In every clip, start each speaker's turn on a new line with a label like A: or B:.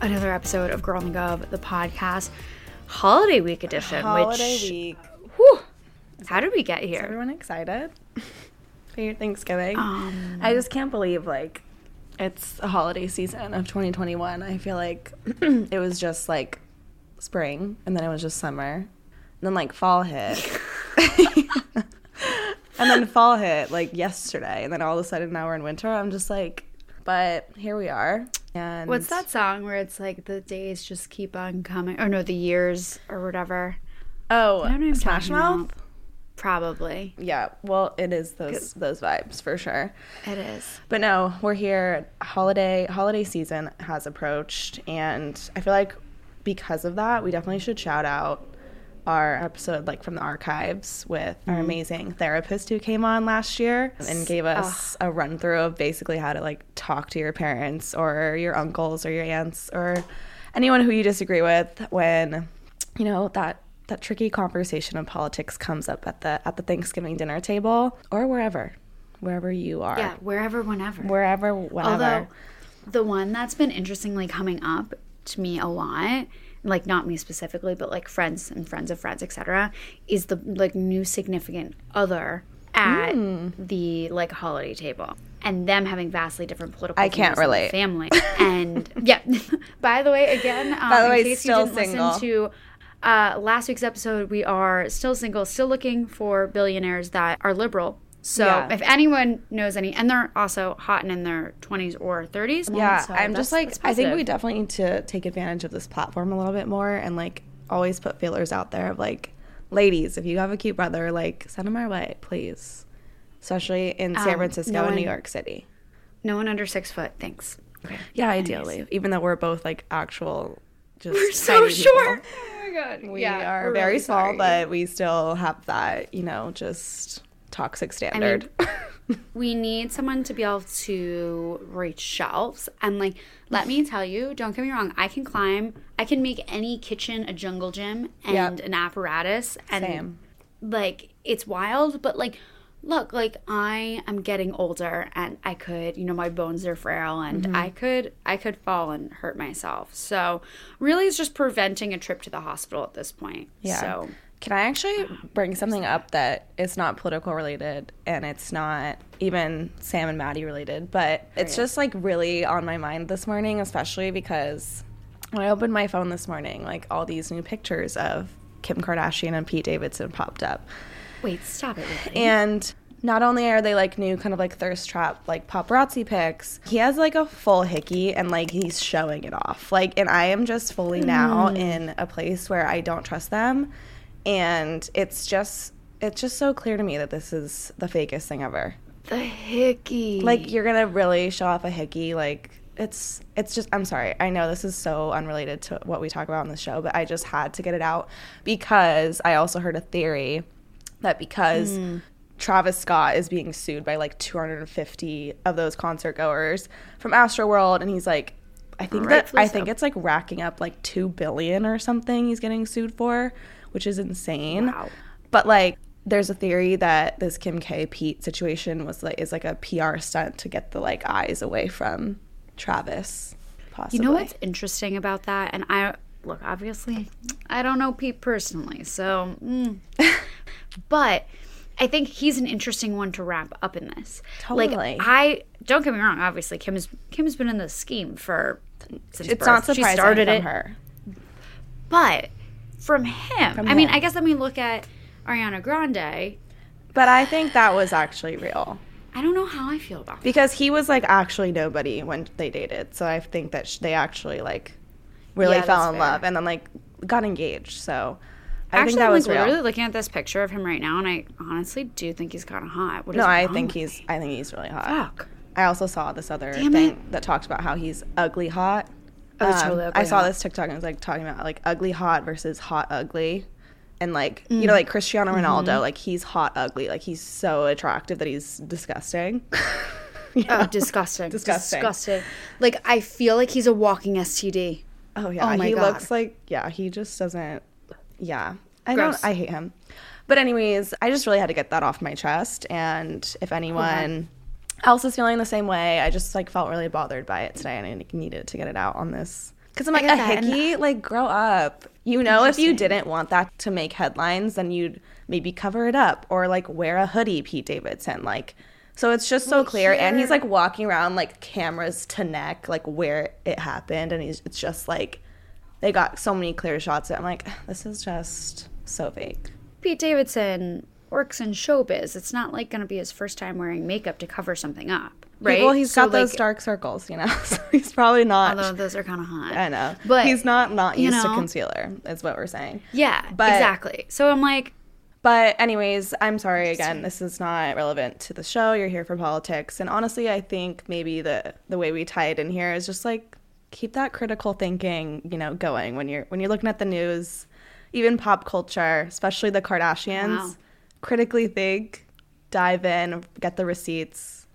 A: another episode of Girl on the Gov, the podcast, holiday week edition.
B: Holiday
A: which,
B: week.
A: Whew, how did we get
B: Is
A: here?
B: everyone excited for your Thanksgiving?
A: Um,
B: I just can't believe like it's a holiday season of 2021. I feel like it was just like spring and then it was just summer. And then like fall hit. and then fall hit like yesterday and then all of a sudden now we're in winter. I'm just like but here we are. And
A: What's that song where it's like the days just keep on coming? Or no, the years or whatever.
B: Oh,
A: I what
B: Smash Mouth?
A: about. Probably.
B: Yeah, well, it is those those vibes for sure.
A: It is.
B: But no, we're here. Holiday holiday season has approached, and I feel like because of that, we definitely should shout out our episode like from the archives with our mm-hmm. amazing therapist who came on last year and gave ah. us a run through of basically how to like talk to your parents or your uncles or your aunts or anyone who you disagree with when you know that that tricky conversation of politics comes up at the at the Thanksgiving dinner table or wherever wherever you are
A: Yeah, wherever, whenever.
B: wherever, whenever.
A: Although the one that's been interestingly coming up to me a lot, like not me specifically, but like friends and friends of friends, etc., is the like new significant other at
B: Hmm.
A: the like holiday table. And them having vastly different political
B: I can't relate.
A: family. And yeah, by the way, again, um,
B: By the way,
A: in case
B: still
A: you didn't
B: single.
A: listen to uh, last week's episode, we are still single, still looking for billionaires that are liberal. So
B: Yeah.
A: if anyone knows any, and they're also hot and in their 20s or 30s.
B: yeah,
A: so
B: I'm just like I think we definitely need to take advantage of this platform a little bit more and like always put feelers out there of like ladies, if you have a cute brother, like send him our way, please. Especially in San
A: Um,
B: Francisco
A: no
B: and New York City.
A: no one under six foot. Thanks.
B: Yeah, ideally. Even though we're both like actual just
A: We're so
B: tiny people.
A: short. Oh my god.
B: We
A: yeah,
B: are
A: we're
B: very
A: really
B: small,
A: sorry.
B: but we still have that, you know, just toxic standard.
A: we need someone to be able to reach shelves and like let me tell you don't get me wrong i can climb i can make any kitchen a jungle gym and
B: Yep.
A: an apparatus and
B: Same.
A: like it's wild but like look like i am getting older and i could you know my bones are frail and
B: Mm-hmm.
A: i could i could fall and hurt myself so really it's just preventing a trip to the hospital at this point
B: Yeah.
A: so
B: Can I actually bring something up that is not political related and it's not even Sam and Maddie related, but it's just like really on my mind this morning, especially because when I opened my phone this morning, like all these new pictures of Kim Kardashian and Pete Davidson popped up.
A: wait stop it really.
B: And not only are they like new kind of like thirst trap like paparazzi pics, he has like a full hickey and like he's showing it off. Like and I am just fully now hmm. in a place where I don't trust them and it's just it's just so clear to me that this is the fakest thing ever.
A: the hickey.
B: Like you're going to really show off a hickey. Like it's it's just I'm sorry. I know this is so unrelated to what we talk about on the show, but I just had to get it out because I also heard a theory that because hmm. Travis Scott is being sued by like 250 of those concert goers from Astroworld and he's like I think that
A: Rightfully
B: I think it's like racking up like 2 billion or something he's getting sued for, which is insane.
A: Wow.
B: But like there's a theory that this Kim K Pete situation was like is like a PR stunt to get the like eyes away from Travis. Possibly.
A: You know what's interesting about that? And I look, obviously, I don't know Pete personally, so, mm. but I think he's an interesting one to wrap up in this.
B: Totally.
A: Like, I don't get me wrong. Obviously, Kim's Kim's been in this scheme for since
B: It's
A: birth.
B: not
A: She
B: surprising
A: started
B: from
A: it,
B: her.
A: But from him,
B: From
A: I mean. I guess let me look at Ariana Grande.
B: But I think that was actually real
A: I don't know how I feel about that.
B: because he was like actually nobody when they dated. So I think that sh- they actually like really
A: Yeah,
B: fell in
A: fair.
B: love and then like got engaged. So I
A: Actually,
B: think that
A: I'm
B: was
A: like
B: real.
A: literally looking at this picture of him right now, and I honestly do think he's kind of hot. What is
B: no, I think he's
A: me?
B: I think he's really hot.
A: fuck.
B: I also saw this other
A: Damn
B: thing
A: it.
B: that talked about how he's ugly hot.
A: Oh,
B: Um,
A: totally
B: I saw
A: hot.
B: this TikTok and it was like talking about like ugly hot versus hot ugly. And like
A: Mm.
B: you know, like Cristiano Ronaldo,
A: Mm-hmm.
B: like he's hot ugly. Like he's so attractive that he's disgusting.
A: Oh, disgusting.
B: Disgusting.
A: Disgusting. Like I feel like he's a walking STD.
B: Oh yeah,
A: Oh my
B: he
A: God.
B: looks like yeah, he just doesn't. Yeah, I
A: Gross.
B: don't. I hate him. But anyways, I just really had to get that off my chest. And if anyone else is feeling the same way, I just like felt really bothered by it today, and I needed to get it out on this. Because I'm like a hickey, like grow up. You know, if you didn't want that to make headlines, then you'd maybe cover it up or like wear a hoodie, Pete Davidson. Like, so it's just so clear. And he's like walking around like cameras to neck, like where it happened, and he's it's just like they got so many clear shots I'm like, this is just so fake.
A: Pete Davidson works in showbiz. It's not like going to be his first time wearing makeup to cover something up, right?
B: Well, he's
A: So,
B: got those
A: like,
B: dark circles, you know. so he's probably not.
A: Although those are kind of hot.
B: I know,
A: But,
B: he's not not
A: you
B: used to concealer. Is what we're saying.
A: Yeah,
B: But-
A: exactly. So I'm like,
B: But anyways, I'm sorry again. This is not relevant to the show. You're here for politics, and honestly, I think maybe the the way we tie it in here is just like keep that critical thinking, you know, going when you're when you're looking at the news, even pop culture, especially the Kardashians.
A: Wow.
B: Critically think, dive in, get the receipts.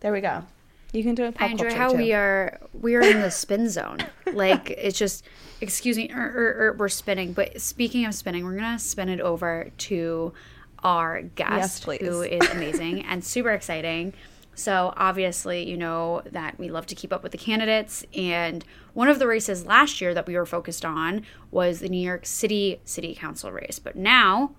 B: There we go. You can do it.
A: I enjoy how
B: too.
A: we are we are in the spin zone. Like it's just excuse me, er, er, er, we're spinning. But speaking of spinning, we're gonna spin it over to our guest,
B: please.
A: who is amazing and super exciting. So obviously, you know that we love to keep up with the candidates, and one of the races last year that we were focused on was the New York City City Council race. But now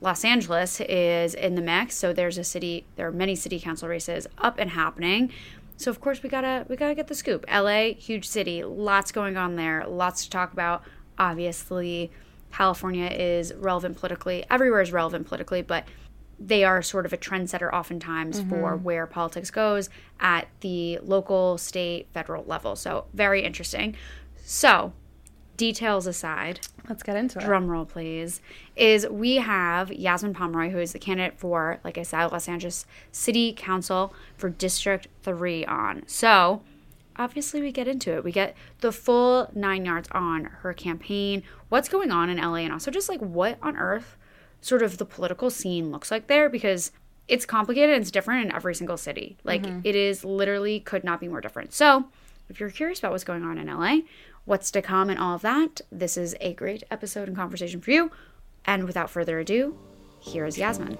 A: Los Angeles is in the mix, so there's a city. There are many city council races up and happening. So of course we gotta we gotta get the scoop. LA, huge city, lots going on there, lots to talk about. Obviously, California is relevant politically. Everywhere is relevant politically, but they are sort of a trendsetter oftentimes for mm-hmm. where politics goes at the local, state, federal level. So very interesting. So details aside,
B: Let's get into it.
A: drum roll please is we have yasmin pomeroy who is the candidate for like i said los angeles city council for district 3 on. So obviously we get into it. We get the full nine yards on her campaign what's going on in la and also just like what on earth sort of the political scene looks like there because it's complicated and it's different in every single city. Like mm-hmm. it is literally could not be more different. So if you're curious about what's going on in LA, what's to come, and all of that, this is a great episode and conversation for you. And without further ado, here is Yasmin.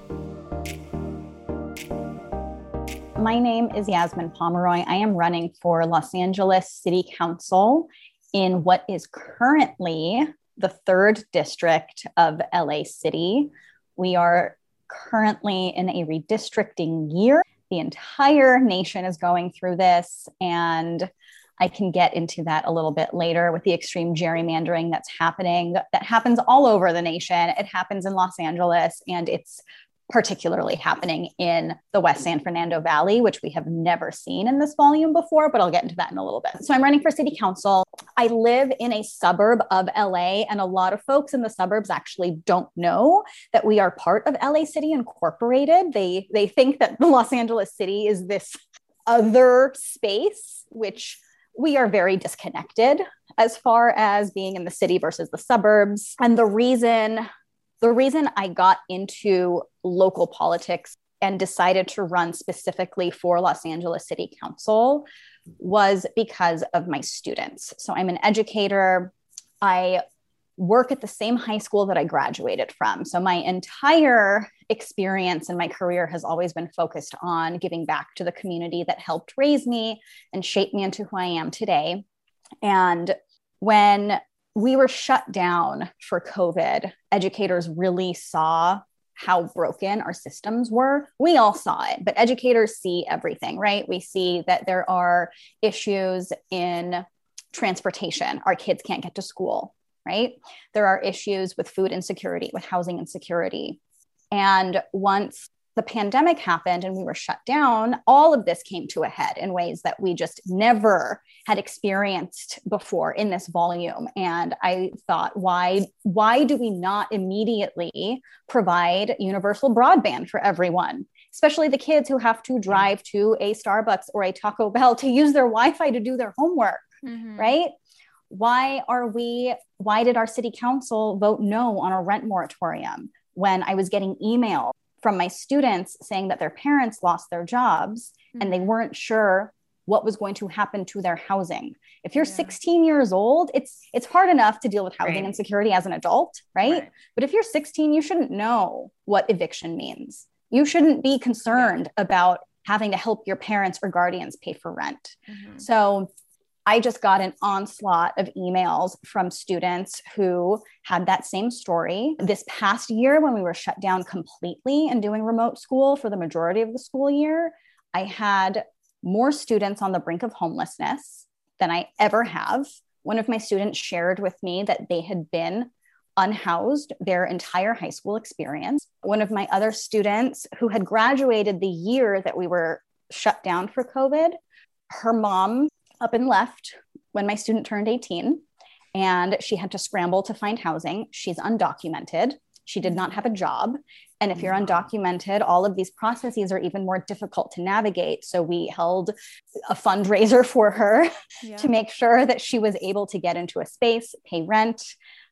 C: My name is Yasmin Pomeroy. I am running for Los Angeles City Council in what is currently the third district of LA City. We are currently in a redistricting year. The entire nation is going through this, and I can get into that a little bit later with the extreme gerrymandering that's happening. That happens all over the nation. It happens in Los Angeles, and it's particularly happening in the West San Fernando Valley, which we have never seen in this volume before, but I'll get into that in a little bit. So I'm running for city council. I live in a suburb of LA, and a lot of folks in the suburbs actually don't know that we are part of LA City Incorporated. They they think that the Los Angeles City is this other space, which we are very disconnected as far as being in the city versus the suburbs. And the reason the reason I got into local politics and decided to run specifically for Los Angeles City Council was because of my students. So I'm an educator. I work at the same high school that I graduated from. So my entire experience and my career has always been focused on giving back to the community that helped raise me and shape me into who I am today. And when we were shut down for COVID, educators really saw how broken our systems were. We all saw it, but educators see everything, right? We see that there are issues in transportation. Our kids can't get to school. Right? There are issues with food insecurity, with housing insecurity. And once the pandemic happened and we were shut down, all of this came to a head in ways that we just never had experienced before in this volume. And I thought, why, why do we not immediately provide universal broadband for everyone? Especially the kids who have to drive to a Starbucks or a Taco Bell to use their Wi Fi to do their homework, mm-hmm. right? Why are we, why did our city council vote no on a rent moratorium when I was getting email from my students saying that their parents lost their jobs mm-hmm. and they mm-hmm. weren't sure what was going to happen to their housing. If you're yeah. 16 years old, it's it's hard enough to deal with housing right. insecurity as an adult, right? right? But if you're 16, you shouldn't know what eviction means. You shouldn't be concerned yeah. about having to help your parents or guardians pay for rent. Mm-hmm. So I just got an onslaught of emails from students who had that same story. This past year, when we were shut down completely and doing remote school for the majority of the school year, I had more students on the brink of homelessness than I ever have. One of my students shared with me that they had been unhoused their entire high school experience. One of my other students who had graduated the year that we were shut down for COVID, her mom up and left when my student turned 18 and she had to scramble to find housing. She's undocumented. She did not have a job. And if you're undocumented, all of these processes are even more difficult to navigate. So we held a fundraiser for her yeah. to make sure that she was able to get into a space, pay rent,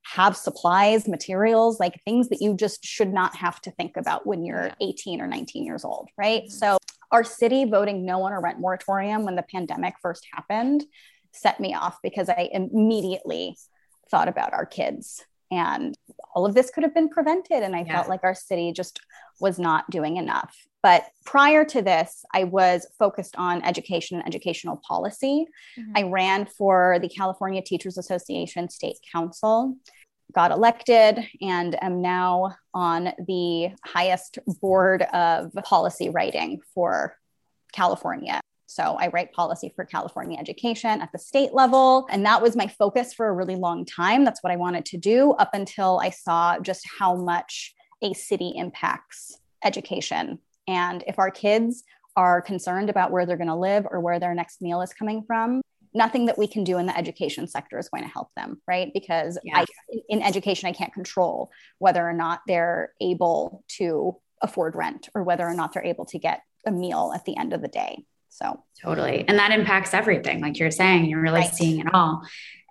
C: have supplies, materials, like things that you just should not have to think about when you're 18 or 19 years old, right? Mm-hmm. So our city voting no on a rent moratorium when the pandemic first happened set me off because I immediately thought about our kids. And all of this could have been prevented. And i yeah. felt like our city just was not doing enough. But prior to this i was focused on education and educational policy. Mm-hmm. i ran for the california teachers association state council got elected and am now on the highest board of policy writing for california so I write policy for California education at the state level. And that was my focus for a really long time. That's what I wanted to do up until I saw just how much a city impacts education. And if our kids are concerned about where they're going to live or where their next meal is coming from, nothing that we can do in the education sector is going to help them, right? Because yeah. I, in education, I can't control whether or not they're able to afford rent or whether or not they're able to get a meal at the end of the day. So
A: totally. And that impacts everything. Like you're saying, you're really right. seeing it all.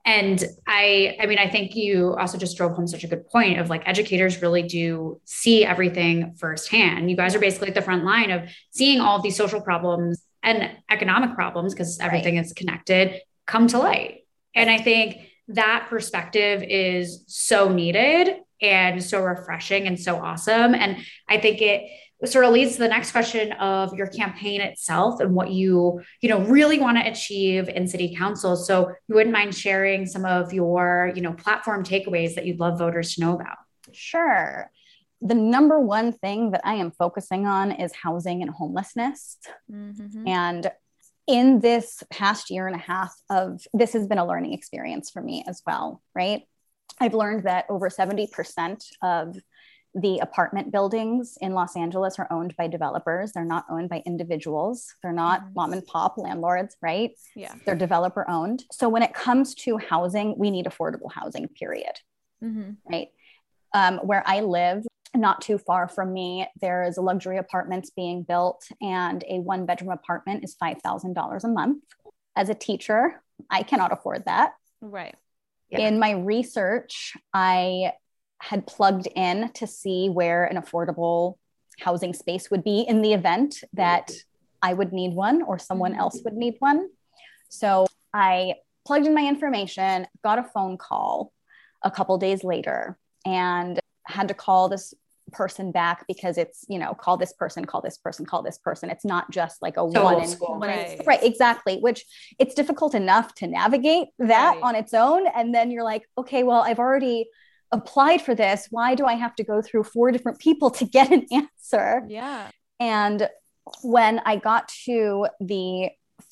A: And I, I mean, I think you also just drove home such a good point of like educators really do see everything firsthand. You guys are basically at the front line of seeing all of these social problems and economic problems because everything right. is connected come to light. And I think that perspective is so needed and so refreshing and so awesome. And I think it sort of leads to the next question of your campaign itself and what you you know really want to achieve in city council so you wouldn't mind sharing some of your you know platform takeaways that you'd love voters to know about
C: sure the number one thing that i am focusing on is housing and homelessness mm-hmm. and in this past year and a half of this has been a learning experience for me as well right i've learned that over 70% of the apartment buildings in Los Angeles are owned by developers. They're not owned by individuals. They're not mm-hmm. mom and pop landlords, right?
B: Yeah.
C: They're developer owned. So when it comes to housing, we need affordable housing, period. Mm-hmm. Right. Um, where I live, not too far from me, there is a luxury apartments being built, and a one bedroom apartment is $5,000 a month. As a teacher, I cannot afford that.
B: Right.
C: Yeah. In my research, I had plugged in to see where an affordable housing space would be in the event that I would need one or someone else would need one. So I plugged in my information, got a phone call a couple days later, and had to call this person back because it's you know call this person call this person call this person it's not just like a so one in school right. right exactly which it's difficult enough to navigate that right. on its own and then you're like okay well i've already applied for this. Why do I have to go through four different people to get an answer?
B: Yeah.
C: And when I got to the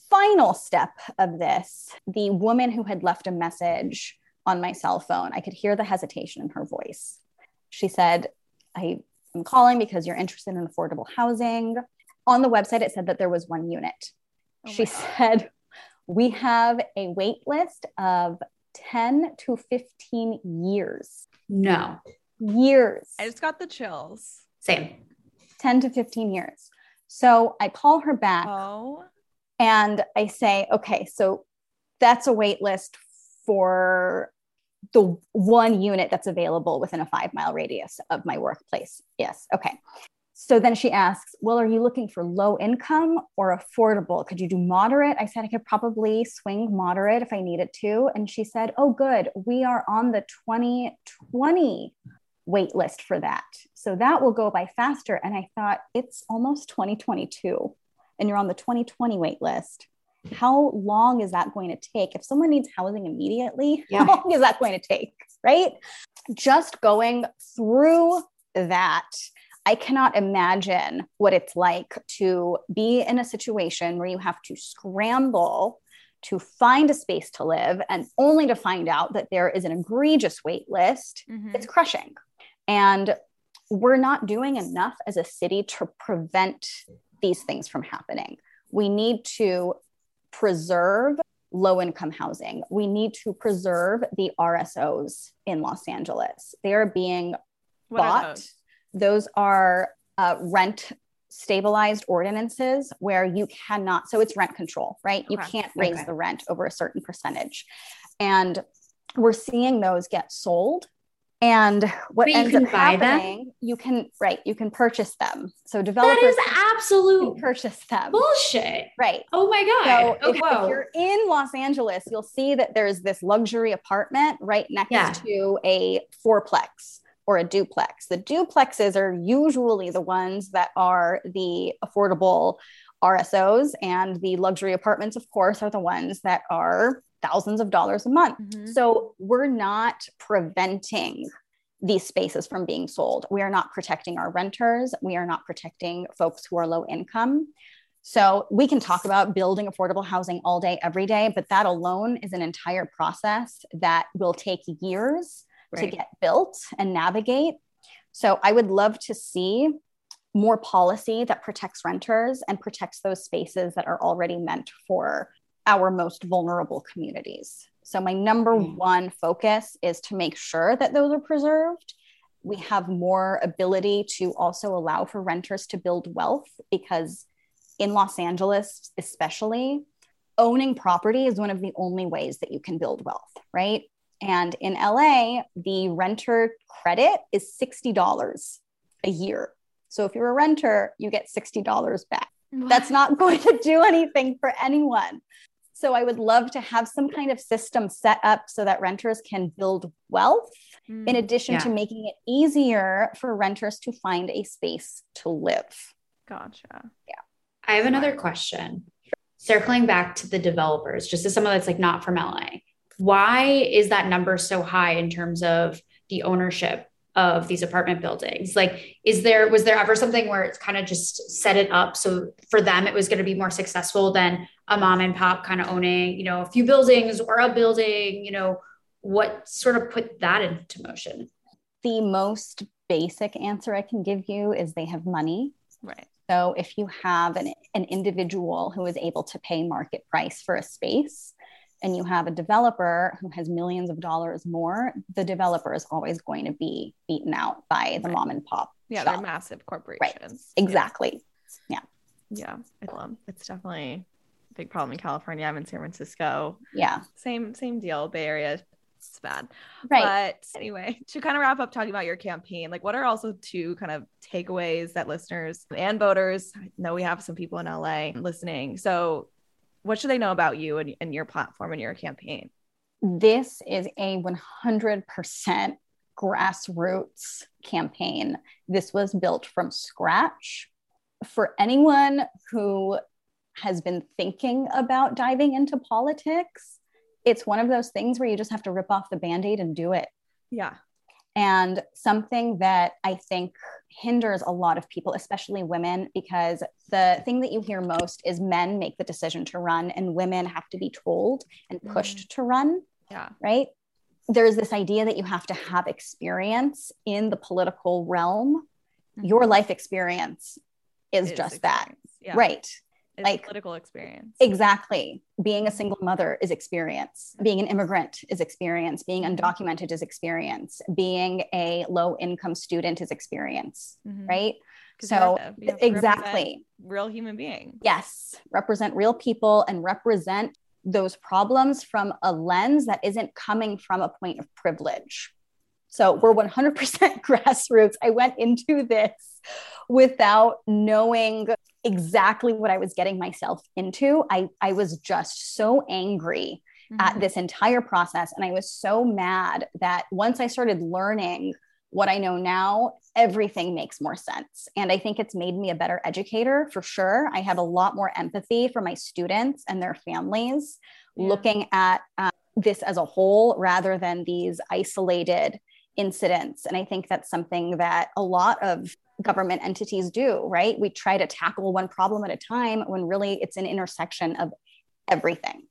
C: final step of this, the woman who had left a message on my cell phone. I could hear the hesitation in her voice. She said, I am calling because you're interested in affordable housing. On the website, it said that there was one unit. Oh she said, We have a wait list of 10 to 15 years.
A: No.
C: Years.
B: I just got the chills.
A: Same.
C: 10 to 15 years. So I call her back.
B: Oh.
C: And I say, okay, so that's a wait list for the one unit that's available within a five mile radius of my workplace. Yes. Okay. So then she asks, Well, are you looking for low income or affordable? Could you do moderate? I said, I could probably swing moderate if I needed to. And she said, Oh, good. We are on the 2020 wait list for that. So that will go by faster. And I thought, It's almost 2022 and you're on the 2020 wait list. How long is that going to take? If someone needs housing immediately, yeah. how long is that going to take? Right? Just going through that I cannot imagine what it's like to be in a situation where you have to scramble to find a space to live and only to find out that there is an egregious wait list. Mm-hmm. It's crushing. And we're not doing enough as a city to prevent these things from happening. We need to preserve low income housing. We need to preserve the RSOs in Los Angeles. They are being what bought those are uh, rent stabilized ordinances where you cannot, so it's rent control, right? Okay. You can't raise okay. the rent over a certain percentage. And we're seeing those get sold. And what ends up happening, them? you can right, you can purchase them. So developers
A: that is absolute
C: purchase them.
A: Bullshit.
C: Right.
A: Oh my god.
C: So oh, if, if, you're in Los Angeles, you'll see that there's this luxury apartment right next yeah. to a fourplex or a duplex. The duplexes are usually the ones that are the affordable RSOs, and the luxury apartments, of course, are the ones that are thousands of dollars a month. Mm-hmm. So we're not preventing these spaces from being sold. We are not protecting our renters. We are not protecting folks who are low income. So we can talk about building affordable housing all day, every day, but that alone is an entire process that will take years right. to get built and navigate. So I would love to see more policy that protects renters and protects those spaces that are already meant for our most vulnerable communities. So my number mm. one focus is to make sure that those are preserved. We have more ability to also allow for renters to build wealth because in Los Angeles, especially, owning property is one of the only ways that you can build wealth, right? And in LA, the renter credit is $60 a year. So if you're a renter, you get $60 back. What? That's not going to do anything for anyone. So I would love to have some kind of system set up so that renters can build wealth mm, in addition yeah. to making it easier for renters to find a space to live.
B: Gotcha.
C: Yeah.
A: I have another question. Circling back to the developers, just as someone that's like not from LA why is that number so high in terms of the ownership of these apartment buildings? Like is there was there ever something where it's kind of just set it up so for them it was going to be more successful than a mom and pop kind of owning you know a few buildings or a building you know? What sort of put that into motion?
C: The most basic answer i can give you is they have money.
B: Right.
C: So if you have an, an individual who is able to pay market price for a space and you have a developer who has millions of dollars more, the developer is always going to be beaten out by the right. mom and pop.
B: Yeah, shop. they're massive corporations. Right.
C: Exactly. Yeah.
B: Yeah. yeah. It's definitely a big problem in California. I'm in San Francisco.
C: Yeah.
B: Same same deal. Bay Area. It's bad.
C: Right.
B: But anyway, to kind of wrap up talking about your campaign, like what are also two kind of takeaways that listeners and voters I know we have some people in LA listening. So what should they know about you and, and your platform and your campaign?
C: This is a 100% grassroots campaign. This was built from scratch. For anyone who has been thinking about diving into politics, it's one of those things where you just have to rip off the band aid and do it.
B: Yeah.
C: And something that I think hinders a lot of people, especially women, because the thing that you hear most is men make the decision to run and women have to be told and pushed mm. to run.
B: Yeah.
C: Right. there's this idea that you have to have experience in the political realm. Mm-hmm. Your life experience is just that. Yeah. Right.
B: It's like political experience.
C: Exactly. Being a single mother is experience. Being an immigrant is experience. Being mm-hmm. undocumented is experience. Being a low income student is experience. Mm-hmm. Right. So exactly.
B: Real human being.
C: Yes. Represent real people and represent those problems from a lens that isn't coming from a point of privilege. So we're 100% grassroots. I went into this without knowing exactly what I was getting myself into. I, I was just so angry mm-hmm. at this entire process. And I was so mad that once I started learning what I know now, everything makes more sense. And I think it's made me a better educator for sure. I have a lot more empathy for my students and their families, yeah. looking at um, this as a whole rather than these isolated incidents. And I think that's something that a lot of government entities do, right? We try to tackle one problem at a time when really it's an intersection of everything.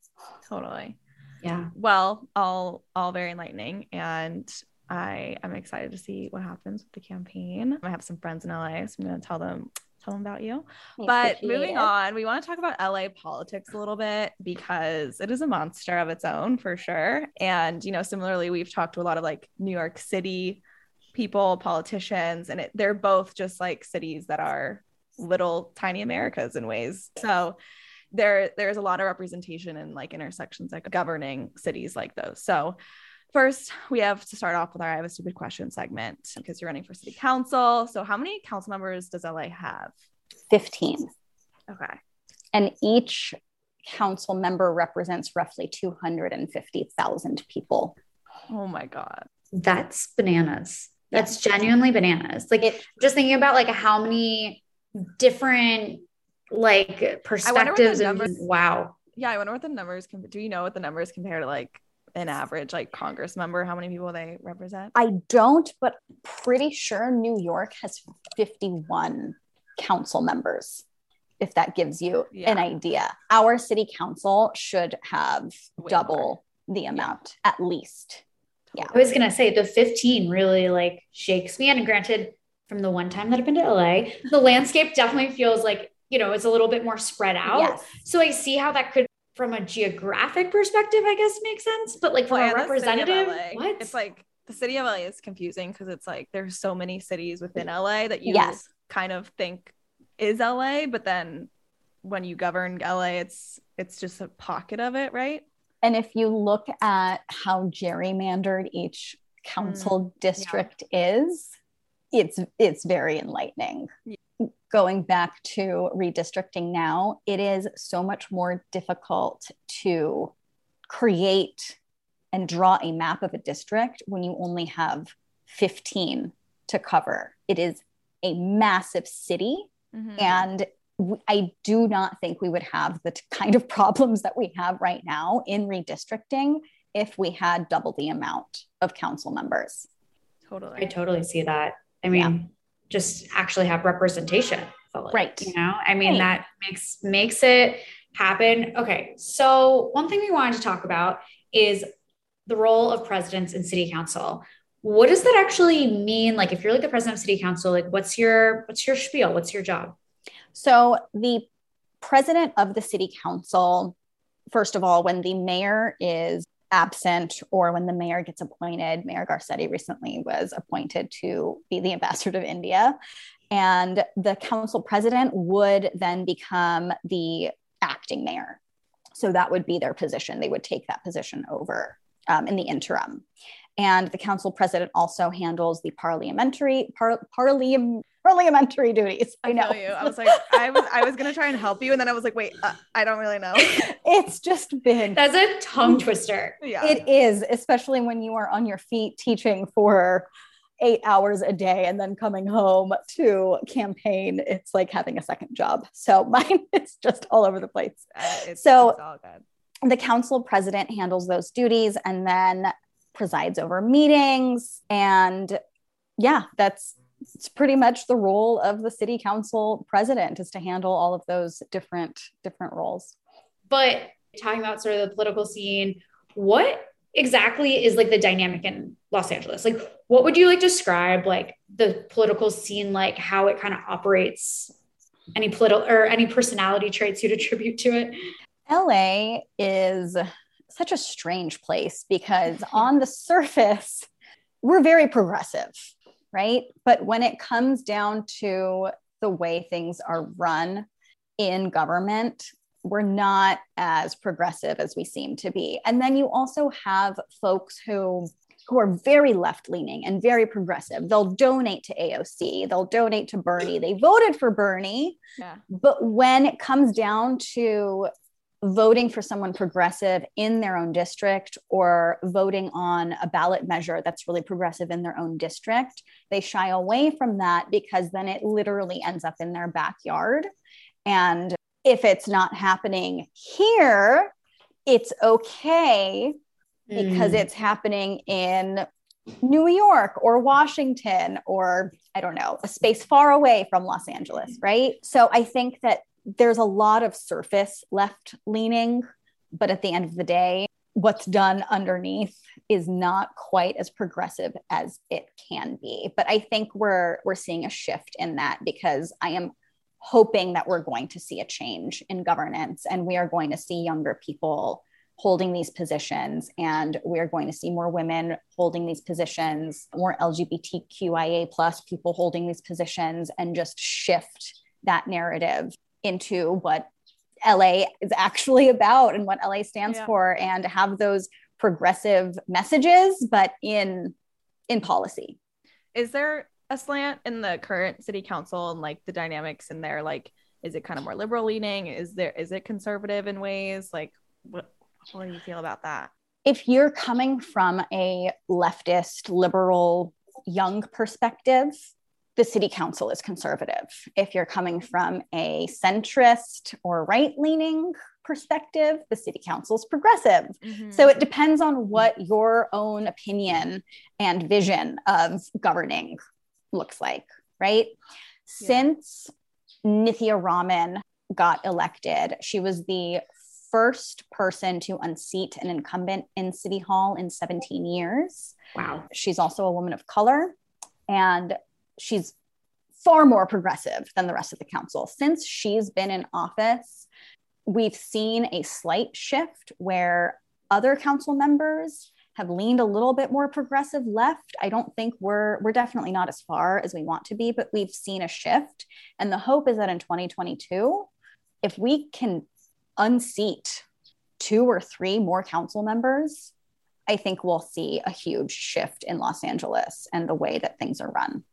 B: Totally. Yeah. Well, all all very enlightening and I am excited to see what happens with the campaign. I have some friends in LA, so I'm going to tell them tell them about you. but moving on, we want to talk about LA politics a little bit because it is a monster of its own for sure. And you know, similarly, we've talked to a lot of like New York City people, politicians, and it, they're both just like cities that are little tiny Americas in ways. So there there's a lot of representation in like intersections like governing cities like those. So First, we have to start off with our I have a stupid question segment because you're running for city council. So, how many council members does LA have?
C: 15.
B: Okay.
C: And each council member represents roughly 250,000 people.
B: Oh my God.
A: That's bananas. That's genuinely bananas. Like, it, just thinking about like how many different like perspectives and wow.
B: Yeah, I wonder what the numbers can do you know what the numbers compare to like an average like Congress member, how many people they represent?
C: I don't, but pretty sure New York has 51 council members, if that gives you yeah. an idea. Our city council should have Way double more. the amount yeah. at least.
A: Yeah. I was going to say the 15 really like shakes me. And granted, from the one time that I've been to LA, the landscape definitely feels like, you know, it's a little bit more spread out. Yes. So I see how that could from a geographic perspective, I guess makes sense. But like from well, a representative, what?
B: It's like the city of LA is confusing because it's like there's so many cities within LA that you
C: yes.
B: kind of think is LA, but then when you govern LA, it's it's just a pocket of it, right?
C: And if you look at how gerrymandered each council mm, district yeah. is, it's it's very enlightening. Yeah going back to redistricting now, it is so much more difficult to create and draw a map of a district when you only have 15 to cover. It is a massive city. Mm-hmm. And I do not think we would have the kind of problems that we have right now in redistricting if we had double the amount of council members.
A: Totally. I totally see that. I mean, yeah just actually have representation
C: fully, right
A: you know i mean right. that makes makes it happen okay so one thing we wanted to talk about is the role of presidents in city council what does that actually mean like if you're like the president of city council like what's your what's your spiel what's your job
C: so the president of the city council first of all when the mayor is absent or when the mayor gets appointed. Mayor Garcetti recently was appointed to be the ambassador to India. And the council president would then become the acting mayor. So that would be their position. They would take that position over um, in the interim. And the council president also handles the parliamentary par, parliam, parliamentary duties. I know.
B: you. I was like, I was I was gonna try and help you, and then I was like, wait, uh, I don't really know.
C: it's just been
A: that's a tongue twister.
C: Yeah, it is, especially when you are on your feet teaching for eight hours a day and then coming home to campaign. It's like having a second job. So mine is just all over the place. Uh, it's, so. It's the council president handles those duties and then presides over meetings and yeah that's it's pretty much the role of the city council president is to handle all of those different different roles
A: but talking about sort of the political scene what exactly is like the dynamic in Los Angeles? Like, what would you like describe like the political scene, like how it kind of operates? Any political or any personality traits you'd attribute to it?
C: LA is such a strange place because on the surface, we're very progressive, right? But when it comes down to the way things are run in government, we're not as progressive as we seem to be. And then you also have folks who who are very left leaning and very progressive. They'll donate to AOC, they'll donate to Bernie. They voted for Bernie. Yeah. But when it comes down to voting for someone progressive in their own district or voting on a ballot measure that's really progressive in their own district, they shy away from that because then it literally ends up in their backyard. And if it's not happening here, it's okay because mm. it's happening in New York or Washington or I don't know, a space far away from Los Angeles, right? So I think that there's a lot of surface left leaning, but at the end of the day, what's done underneath is not quite as progressive as it can be. But I think we're we're seeing a shift in that because I am hoping that we're going to see a change in governance and we are going to see younger people holding these positions and we're going to see more women holding these positions more lgbtqia plus people holding these positions and just shift that narrative into what la is actually about and what la stands yeah. for and have those progressive messages but in in policy
B: is there a slant in the current city council and like the dynamics in there? Like, is it kind of more liberal leaning? Is there is it conservative in ways? Like, what what do you feel about that?
C: If you're coming from a leftist, liberal, young perspective, the city council is conservative. If you're coming from a centrist or right leaning perspective, the city council is progressive. Mm-hmm. So it depends on what your own opinion and vision of governing looks like, right? Yeah. Since Nithya Raman got elected, she was the first person to unseat an incumbent in City Hall in 17 years.
A: Wow.
C: She's also a woman of color and she's far more progressive than the rest of the council. Since she's been in office, we've seen a slight shift where other council members have leaned a little bit more progressive left. I don't think we're we're definitely not as far as we want to be, but we've seen a shift. And the hope is that in 2022, if we can unseat two or three more council members, I think we'll see a huge shift in Los Angeles and the way that things are run.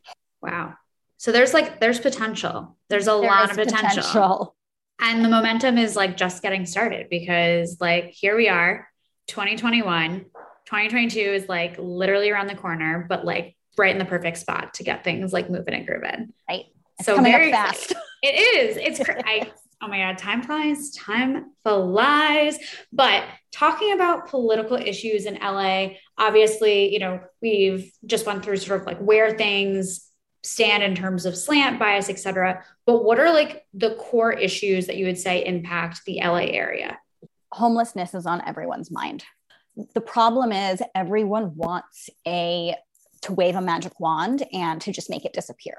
A: Wow. So there's like there's potential. There's a there lot of potential. potential. And the momentum is like just getting started because like here we are, 2021 2022 is like literally around the corner, but like right in the perfect spot to get things like moving and grooving.
C: Right. It's so very fast.
A: It is. It's cr- I oh my god, time flies, time flies. But talking about political issues in LA, obviously, you know, we've just went through sort of like where things stand in terms of slant bias, et cetera. But what are like the core issues that you would say impact the LA area?
C: Homelessness is on everyone's mind the problem is everyone wants a to wave a magic wand and to just make it disappear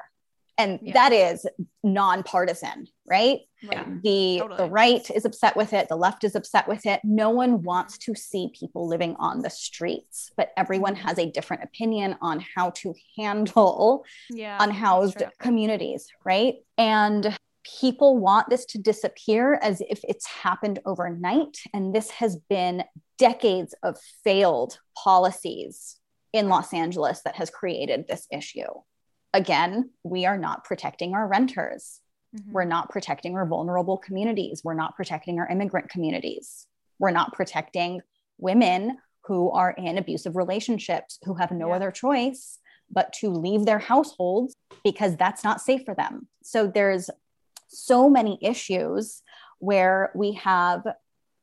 C: and yeah. that is nonpartisan right yeah, the totally. the right is upset with it the left is upset with it no one wants to see people living on the streets but everyone mm-hmm. has a different opinion on how to handle yeah, unhoused communities right and people want this to disappear as if it's happened overnight. And this has been decades of failed policies in Los Angeles that has created this issue. Again, we are not protecting our renters. Mm-hmm. We're not protecting our vulnerable communities. We're not protecting our immigrant communities. We're not protecting women who are in abusive relationships who have no yeah. other choice but to leave their households because that's not safe for them. So there's so many issues where we have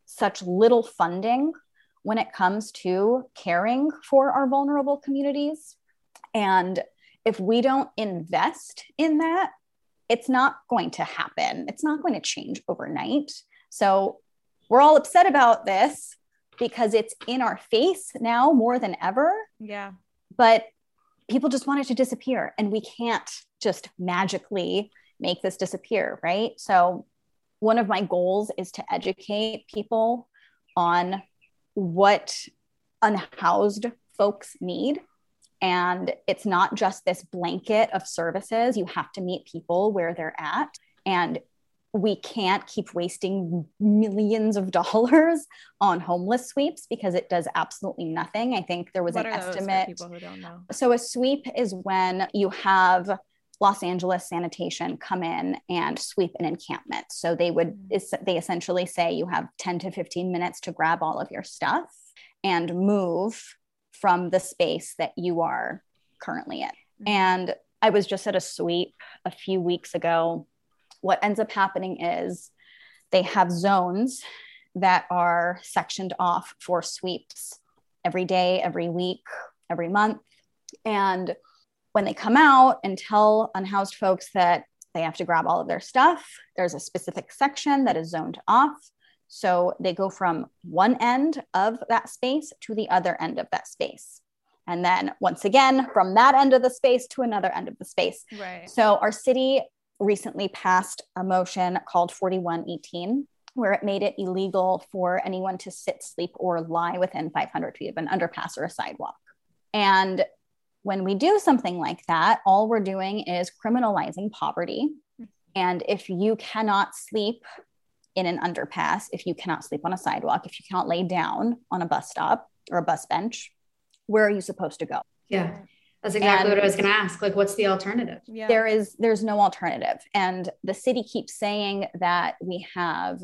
C: such little funding when it comes to caring for our vulnerable communities. And if we don't invest in that, it's not going to happen. It's not going to change overnight. So we're all upset about this, because it's in our face now more than ever.
B: Yeah.
C: But people just want it to disappear and we can't just magically make this disappear, right? So one of my goals is to educate people on what unhoused folks need and it's not just this blanket of services. You have to meet people where they're at. And we can't keep wasting millions of dollars on homeless sweeps because it does absolutely nothing. I think there was
B: What
C: an
B: are those for
C: estimate.
B: people who don't know.
C: So a sweep is when you have Los Angeles sanitation come in and sweep an encampment. So they would mm. is- they essentially say you have 10 to 15 minutes to grab all of your stuff and move from the space that you are currently in.
B: Mhm.
C: And I was just at a sweep a few weeks ago. What ends up happening is they have zones that are sectioned off for sweeps every day, every week, every month. And when they come out and tell unhoused folks that they have to grab all of their stuff, there's a specific section that is zoned off. So they go from one end of that space to the other end of that space. And then once again, from that end of the space to another end of the space.
B: Right.
C: So our city recently passed a motion called 4118, where it made it illegal for anyone to sit, sleep, or lie within 500 feet of an underpass or a sidewalk. And when we do something like that, all we're doing is criminalizing poverty. Hmm. And if you cannot sleep in an underpass, if you cannot sleep on a sidewalk, if you cannot lay down on a bus stop or a bus bench, where are you supposed to go?
A: Yeah. That's exactly
C: And-
A: what I was going to ask. Like, what's the alternative?
B: Yeah.
C: there is there's no alternative and the city keeps saying that we have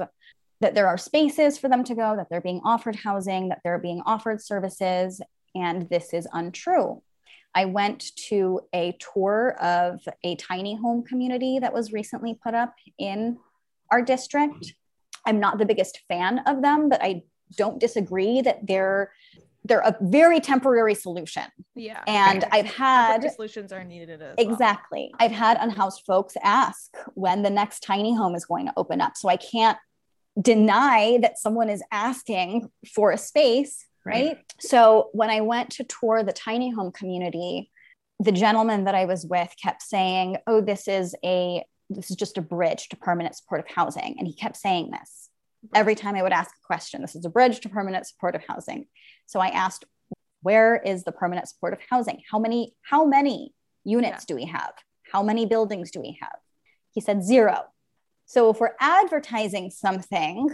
C: that there are spaces for them to go that they're being offered housing that they're being offered services and this is untrue i went to a tour of a tiny home community that was recently put up in our district i'm not the biggest fan of them but i don't disagree that they're they're a very temporary solution
B: yeah.
C: and i've had
B: Temporary solutions are needed as well.
C: Exactly. I've had unhoused folks ask when the next tiny home is going to open up. So I can't deny that someone is asking for a space, right? So when I went to tour the tiny home community, the gentleman that I was with kept saying, "Oh, this is a this is just a bridge to permanent supportive housing." And he kept saying this every time I would ask a question. This is a bridge to permanent supportive housing. So I asked, "Where is the permanent supportive housing? How many how many units do we have? How many buildings do we have?" He said zero. So if we're advertising something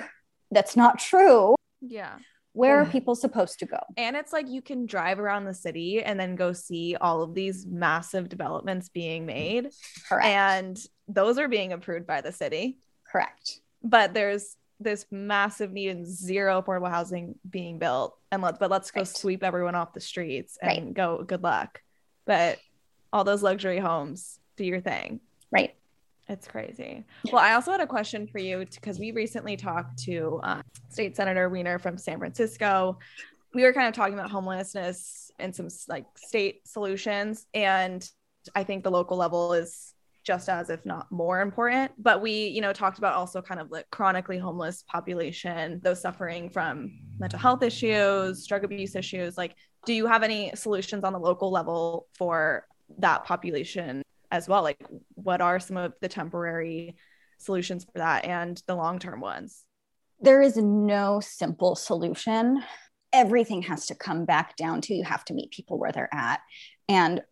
C: that's not true,
B: Yeah.
C: where are
A: mm-hmm.
C: people supposed to go?
B: And it's like you can drive around the city and then go see all of these massive developments being made.
C: Correct.
B: And those are being approved by the city.
C: Correct.
B: But there's this massive need and zero affordable housing being built. And let's but let's go
C: Right.
B: sweep everyone off the streets and
C: Right.
B: go good luck. But all those luxury homes, do your thing.
C: Right.
B: It's crazy. Well, I also had a question for you because we recently talked to uh, State Senator Wiener from San Francisco. We were kind of talking about homelessness and some like state solutions, and I think the local level is just as, if not more important. But we, you know, talked about also kind of like chronically homeless population, those suffering from mental health issues, drug abuse issues. Like, do you have any solutions on the local level for that population as well like what are some of the temporary solutions for that and the long-term ones
C: There is no simple solution. Everything has to come back down to you have to meet people where they're at. And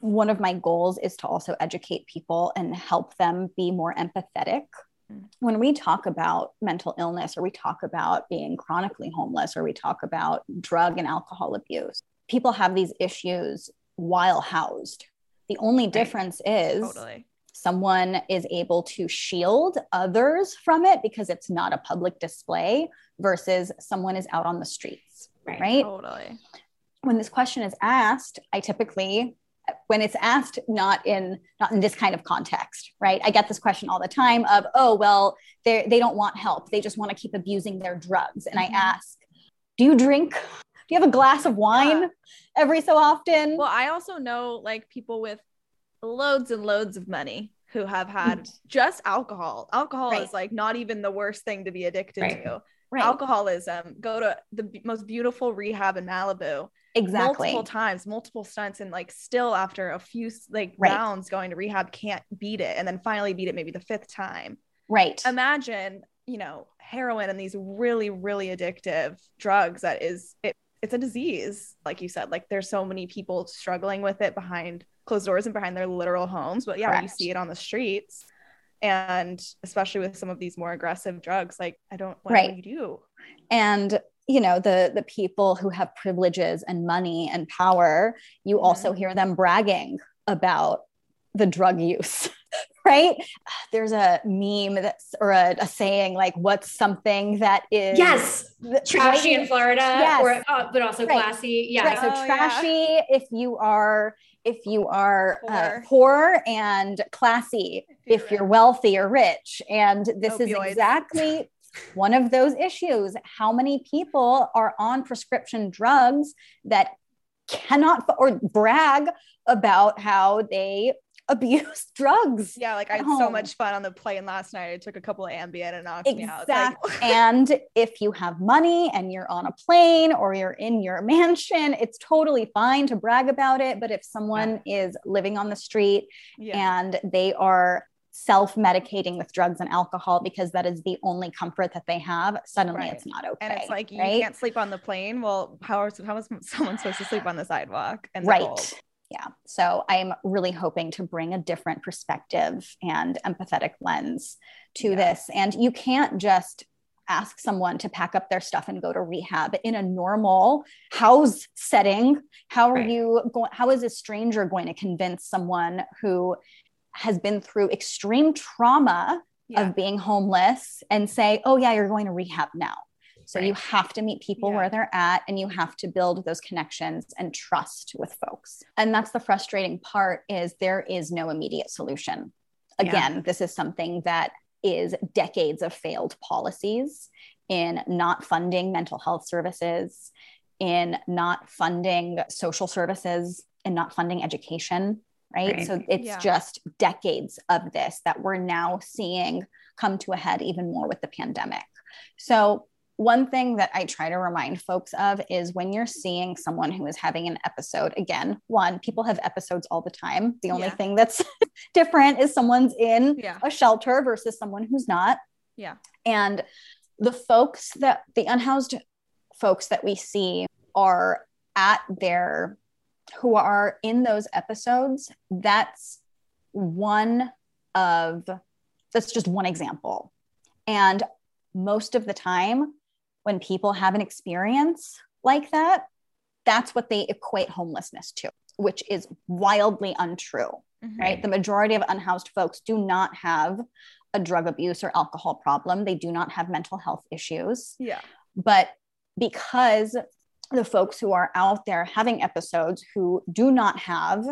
C: one of my goals is to also educate people and help them be more empathetic.
B: Mm.
C: When we talk about mental illness or we talk about being chronically homeless or we talk about drug and alcohol abuse, people have these issues while housed. The only difference is
B: totally
C: someone is able to shield others from it because it's not a public display versus someone is out on the streets
A: Right.
C: right,
B: totally
C: when this question is asked i typically when it's asked not in not in this kind of context right i get this question all the time of oh well they they don't want help they just want to keep abusing their drugs and i mm-hmm. ask do you drink do you have a glass of wine
B: Yeah.
C: every so often
B: well i also know like people with loads and loads of money who have had mm-hmm. just alcohol alcohol
C: Right.
B: is like not even the worst thing to be addicted
A: Right.
B: to right. alcoholism, go to the most beautiful rehab in Malibu.
C: Exactly.
B: Multiple times, multiple stunts, and like still after a few like right. rounds going to rehab, can't beat it, and then finally beat it maybe the fifth time.
C: Right.
B: Imagine, you know, heroin and these really, really addictive drugs that is it it's a disease, like you said. Like there's so many people struggling with it behind closed doors and behind their literal homes. But yeah, Correct. you see it on the streets and especially with some of these more aggressive drugs like i don't what right. do you do
C: and you know the the people who have privileges and money and power you mm-hmm. also hear them bragging about the drug use right there's a meme that's or a, a, saying like what's something that is
A: yes trashy right? in florida yes. or uh, but also right. classy yeah
C: right. so oh, trashy yeah. if you are if you are poor, uh, poor and classy if, if you're wealthy or rich and this Opioids. is exactly one of those issues how many people are on prescription drugs that cannot or brag about how they abuse drugs.
B: Yeah, like I had so much fun on the plane last night. I took a couple of Ambien and knocked
C: exactly.
B: me out.
C: Like- and if you have money and you're on a plane or you're in your mansion, it's totally fine to brag about it. But if someone yeah. is living on the street yeah. and they are self-medicating with drugs and alcohol because that is the only comfort that they have suddenly right. it's not okay
B: and it's like you right? can't sleep on the plane well how is how is someone supposed to sleep on the sidewalk and right cold?
C: yeah so i'm really hoping to bring a different perspective and empathetic lens to yeah. this and you can't just ask someone to pack up their stuff and go to rehab in a normal house setting how are right. you going how is a stranger going to convince someone who has been through extreme trauma yeah. of being homeless and say oh yeah you're going to rehab now so right. you have to meet people yeah. where they're at and you have to build those connections and trust with folks. And that's the frustrating part is there is no immediate solution. Again, yeah. this is something that is decades of failed policies in not funding mental health services, in not funding social services, and not funding education. Right? right. So it's yeah. just decades of this that we're now seeing come to a head even more with the pandemic. So one thing that I try to remind folks of is when you're seeing someone who is having an episode, again, one, people have episodes all the time. The only yeah. thing that's different is someone's in yeah. a shelter versus someone who's not.
B: Yeah.
C: And the folks that the unhoused folks that we see are at their who are in those episodes, that's one of that's just one example. And most of the time, when people have an experience like that, that's what they equate homelessness to, which is wildly untrue, mm-hmm. right? The majority of unhoused folks do not have a drug abuse or alcohol problem, they do not have mental health issues.
B: Yeah.
C: But because the folks who are out there having episodes who do not have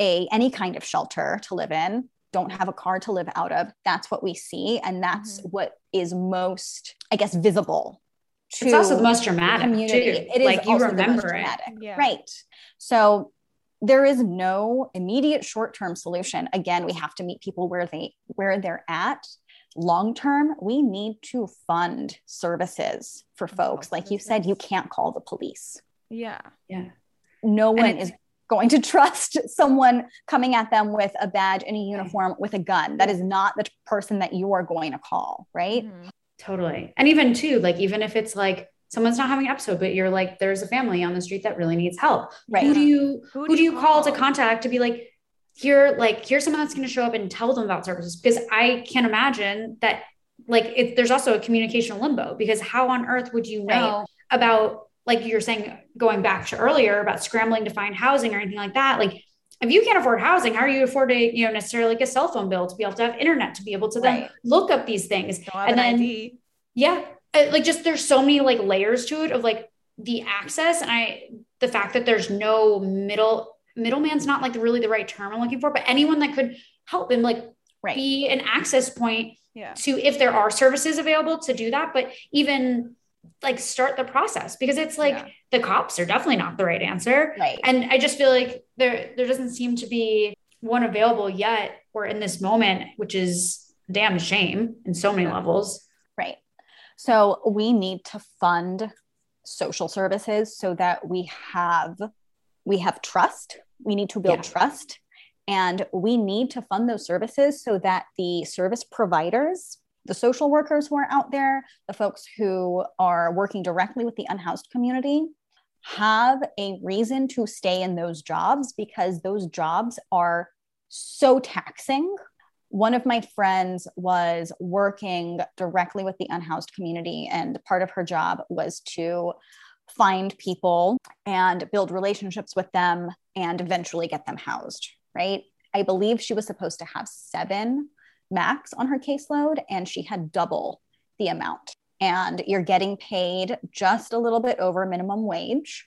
C: a any kind of shelter to live in don't have a car to live out of that's what we see and that's mm-hmm. what is most i guess visible
A: it's also the most dramatic community. Too. It is like you remember it.
C: Yeah. Right. So there is no immediate short-term solution. Again, we have to meet people where they where they're at. Long term, we need to fund services for folks. Like you said, you can't call the police.
B: Yeah.
A: Yeah.
C: No one is going to trust someone coming at them with a badge and a uniform with a gun. That is not the person that you are going to call, right? Mm-hmm.
A: Totally. And even too, like, even if it's like someone's not having an episode, but you're like, there's a family on the street that really needs help. Right. Who do you, who, who do you call? call to contact to be like, here, like, here's someone that's going to show up and tell them about services? Because I can't imagine that, like, there's also a communication limbo, because how on earth would you know right. about, like you're saying, going back to earlier about scrambling to find housing or anything like that? Like, if you can't afford housing, how are you afford to, you know, necessarily like a cell phone bill to be able to have internet to be able to then look up these things? and then, ID. yeah, uh, like just there's so many like layers to it of like the access and I, the fact that there's no middle middleman's not like really the right term I'm looking for, but anyone that could help and like right. be an access point
B: yeah.
A: to if there are services available to do that. But even like start the process because it's like yeah. the cops are definitely not the right answer.
C: Right.
A: And I just feel like there there doesn't seem to be one available yet or in this moment, which is damn shame in so many levels.
C: Right. So we need to fund social services so that we have we have trust. We need to build yeah. trust and we need to fund those services so that the service providers, the social workers who are out there, the folks who are working directly with the unhoused community, have a reason to stay in those jobs because those jobs are so taxing. One of my friends was working directly with the unhoused community, and part of her job was to find people and build relationships with them and eventually get them housed right? I believe she was supposed to have seven max on her caseload, and she had double the amount. And you're getting paid just a little bit over minimum wage.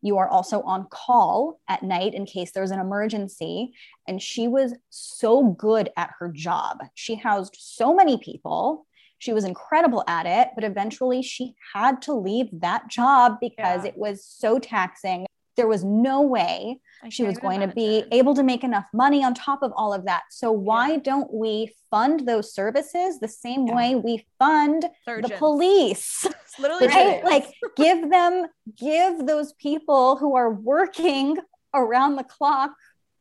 C: You are also on call at night in case there's an emergency. And she was so good at her job. She housed so many people. She was incredible at it, but eventually she had to leave that job because yeah. it was so taxing. There was no way she was going to be able to make enough money on top of all of that. So why yeah. don't we fund those services the same yeah. way we fund Surgeons. the police? It's literally right? like give them give those people who are working around the clock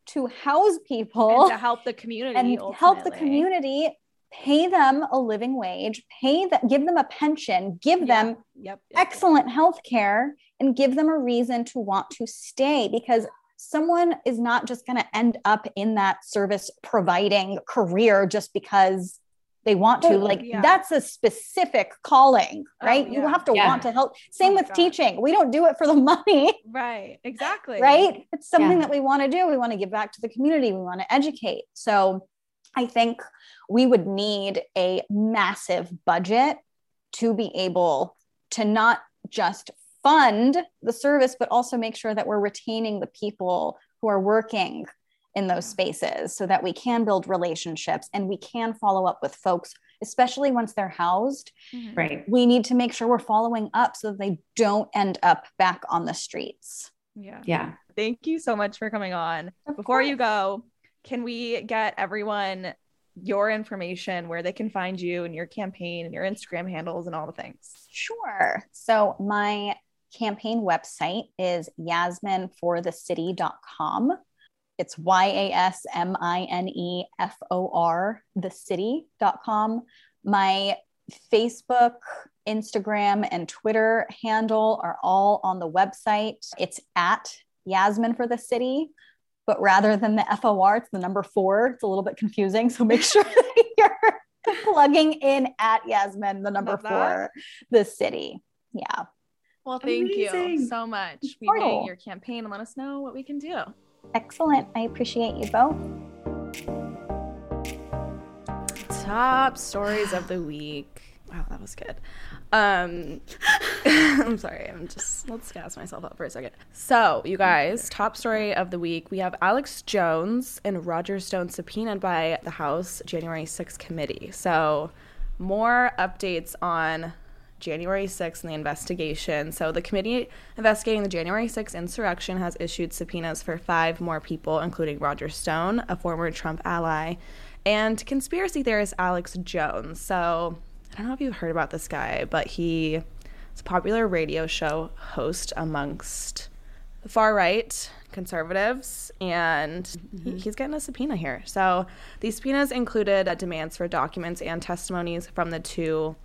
C: to house people
B: and to help the community
C: and ultimately. help the community pay them a living wage pay them give them a pension give yeah. them yep, yep, excellent health care and give them a reason to want to stay because someone is not just going to end up in that service providing career just because they want to. Like yeah. that's a specific calling oh, right? Oh, yeah. you have to yeah. want to help. Oh Same oh, with God. teaching. We don't do it for the money.
B: Right exactly.
C: Right? It's something that we want to do. We want to give back to the community. We want to educate. So i think we would need a massive budget to be able to not just fund the service, but also make sure that we're retaining the people who are working in those spaces so that we can build relationships and we can follow up with folks especially once they're housed.
A: Mm-hmm. right.
C: We need to make sure we're following up so that they don't end up back on the streets.
B: Yeah.
A: Yeah.
B: Thank you so much for coming on. Of before course. you go can we get everyone your information where they can find you and your campaign and your instagram handles and all the things?
C: Sure. So my campaign website is yasmineforthecity.com. It's Y A S M I N E F O R, the city.com. My Facebook, Instagram, and Twitter handle are all on the website. It's at Yasmine for the city, but rather than the FOR, it's the number four. It's a little bit confusing. So make sure that you're plugging in at Yasmine, the number four, the city. Yeah.
B: Well, thank Amazing. you so much. Be meeting your campaign and let us know what we can do.
C: Excellent. I appreciate you both.
B: Top stories of the week. Wow, that was good. Um, I'm sorry. I'm just let's gas myself up for a second. So, you guys, top story of the week. We have Alex Jones and Roger Stone subpoenaed by the House January 6th committee. So, more updates on January 6th and the investigation. So, the committee investigating the January 6th insurrection has issued subpoenas for five more people, including Roger Stone, a former Trump ally, and conspiracy theorist Alex Jones. So, I don't know if you've heard about this guy, but he is a popular radio show host amongst the far right conservatives, and mm-hmm. he, he's getting a subpoena here. So, these subpoenas included demands for documents and testimonies from the two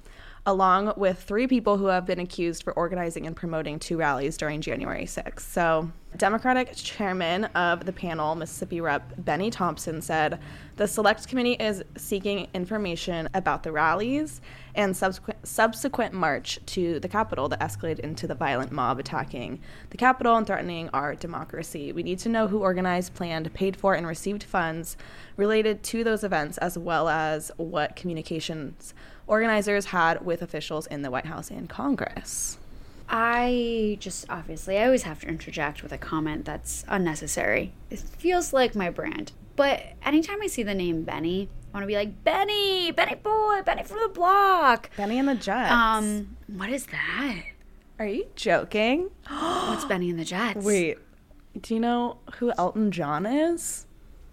B: along with three people who have been accused for organizing and promoting two rallies during January 6th. So, Democratic chairman of the panel, Mississippi Rep. Bennie Thompson, said the select committee is seeking information about the rallies and subsequent, subsequent march to the Capitol that escalated into the violent mob attacking the Capitol and threatening our democracy. We need to know who organized, planned, paid for, and received funds related to those events, as well as what communications organizers had with officials in the White House and Congress.
A: I just obviously, I always have to interject with a comment that's unnecessary. It feels like my brand. But anytime I see the name Benny, I want to be like, Benny, Benny boy, Benny from the block.
B: Bennie and the Jets.
A: Um, what is that?
B: Are you joking?
A: What's Bennie and the Jets?
B: Wait, do you know who Elton John is?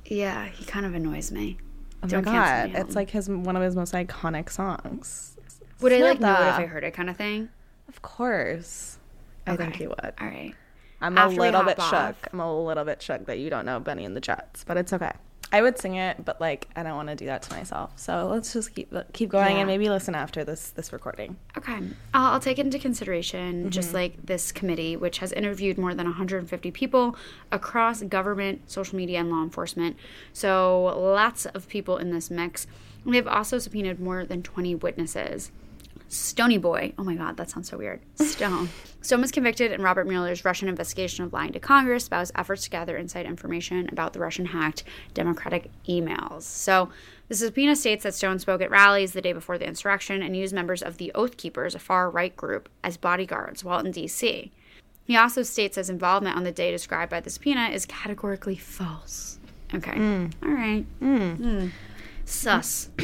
A: Yeah, he kind of annoys me.
B: Oh Don't my god, it's like his one of his most iconic songs.
A: Would I like know it if I heard it kind of thing?
B: Of course. I think you would.
A: All right.
B: I'm a
A: After we
B: little bit shook. I'm a little bit shook that you don't know Bennie and the Jets, but it's okay. I would sing it, but like I don't want to do that to myself. So let's just keep keep going
A: Yeah.
B: and maybe listen after this this recording.
A: Okay. I'll, I'll take into consideration
B: Mm-hmm.
A: just like this committee, which has interviewed more than 150 people across government, social media, and law enforcement. So lots of people in this mix. And they've also subpoenaed more than 20 witnesses. Stony Boy. Oh my God, that sounds so weird. Stone. Stone was convicted in Robert Mueller's Russian investigation of lying to Congress about his efforts to gather inside information about the Russian hacked Democratic emails. So the subpoena states that Stone spoke at rallies the day before the insurrection and used members of the Oath Keepers, a far right group, as bodyguards while in D.C. He also states his involvement on the day described by the subpoena is categorically false. Okay. All right. Mm. Sus.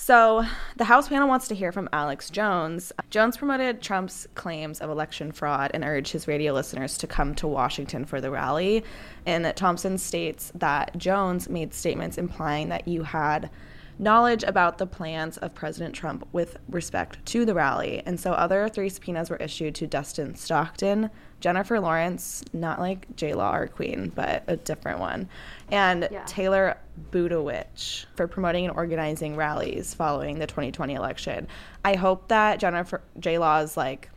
B: So, the House panel wants to hear from Alex Jones. Jones promoted Trump's claims of election fraud and urged his radio listeners to come to Washington for the rally. And Thompson states that Jones made statements implying that you had knowledge about the plans of President Trump with respect to the rally. And so, other three subpoenas were issued to Dustin Stockton, Jennifer Lawrence, not like J Law or Queen, but a different one, and Taylor Budowich for promoting and organizing rallies following the 2020 election. I hope that Jennifer J Law's like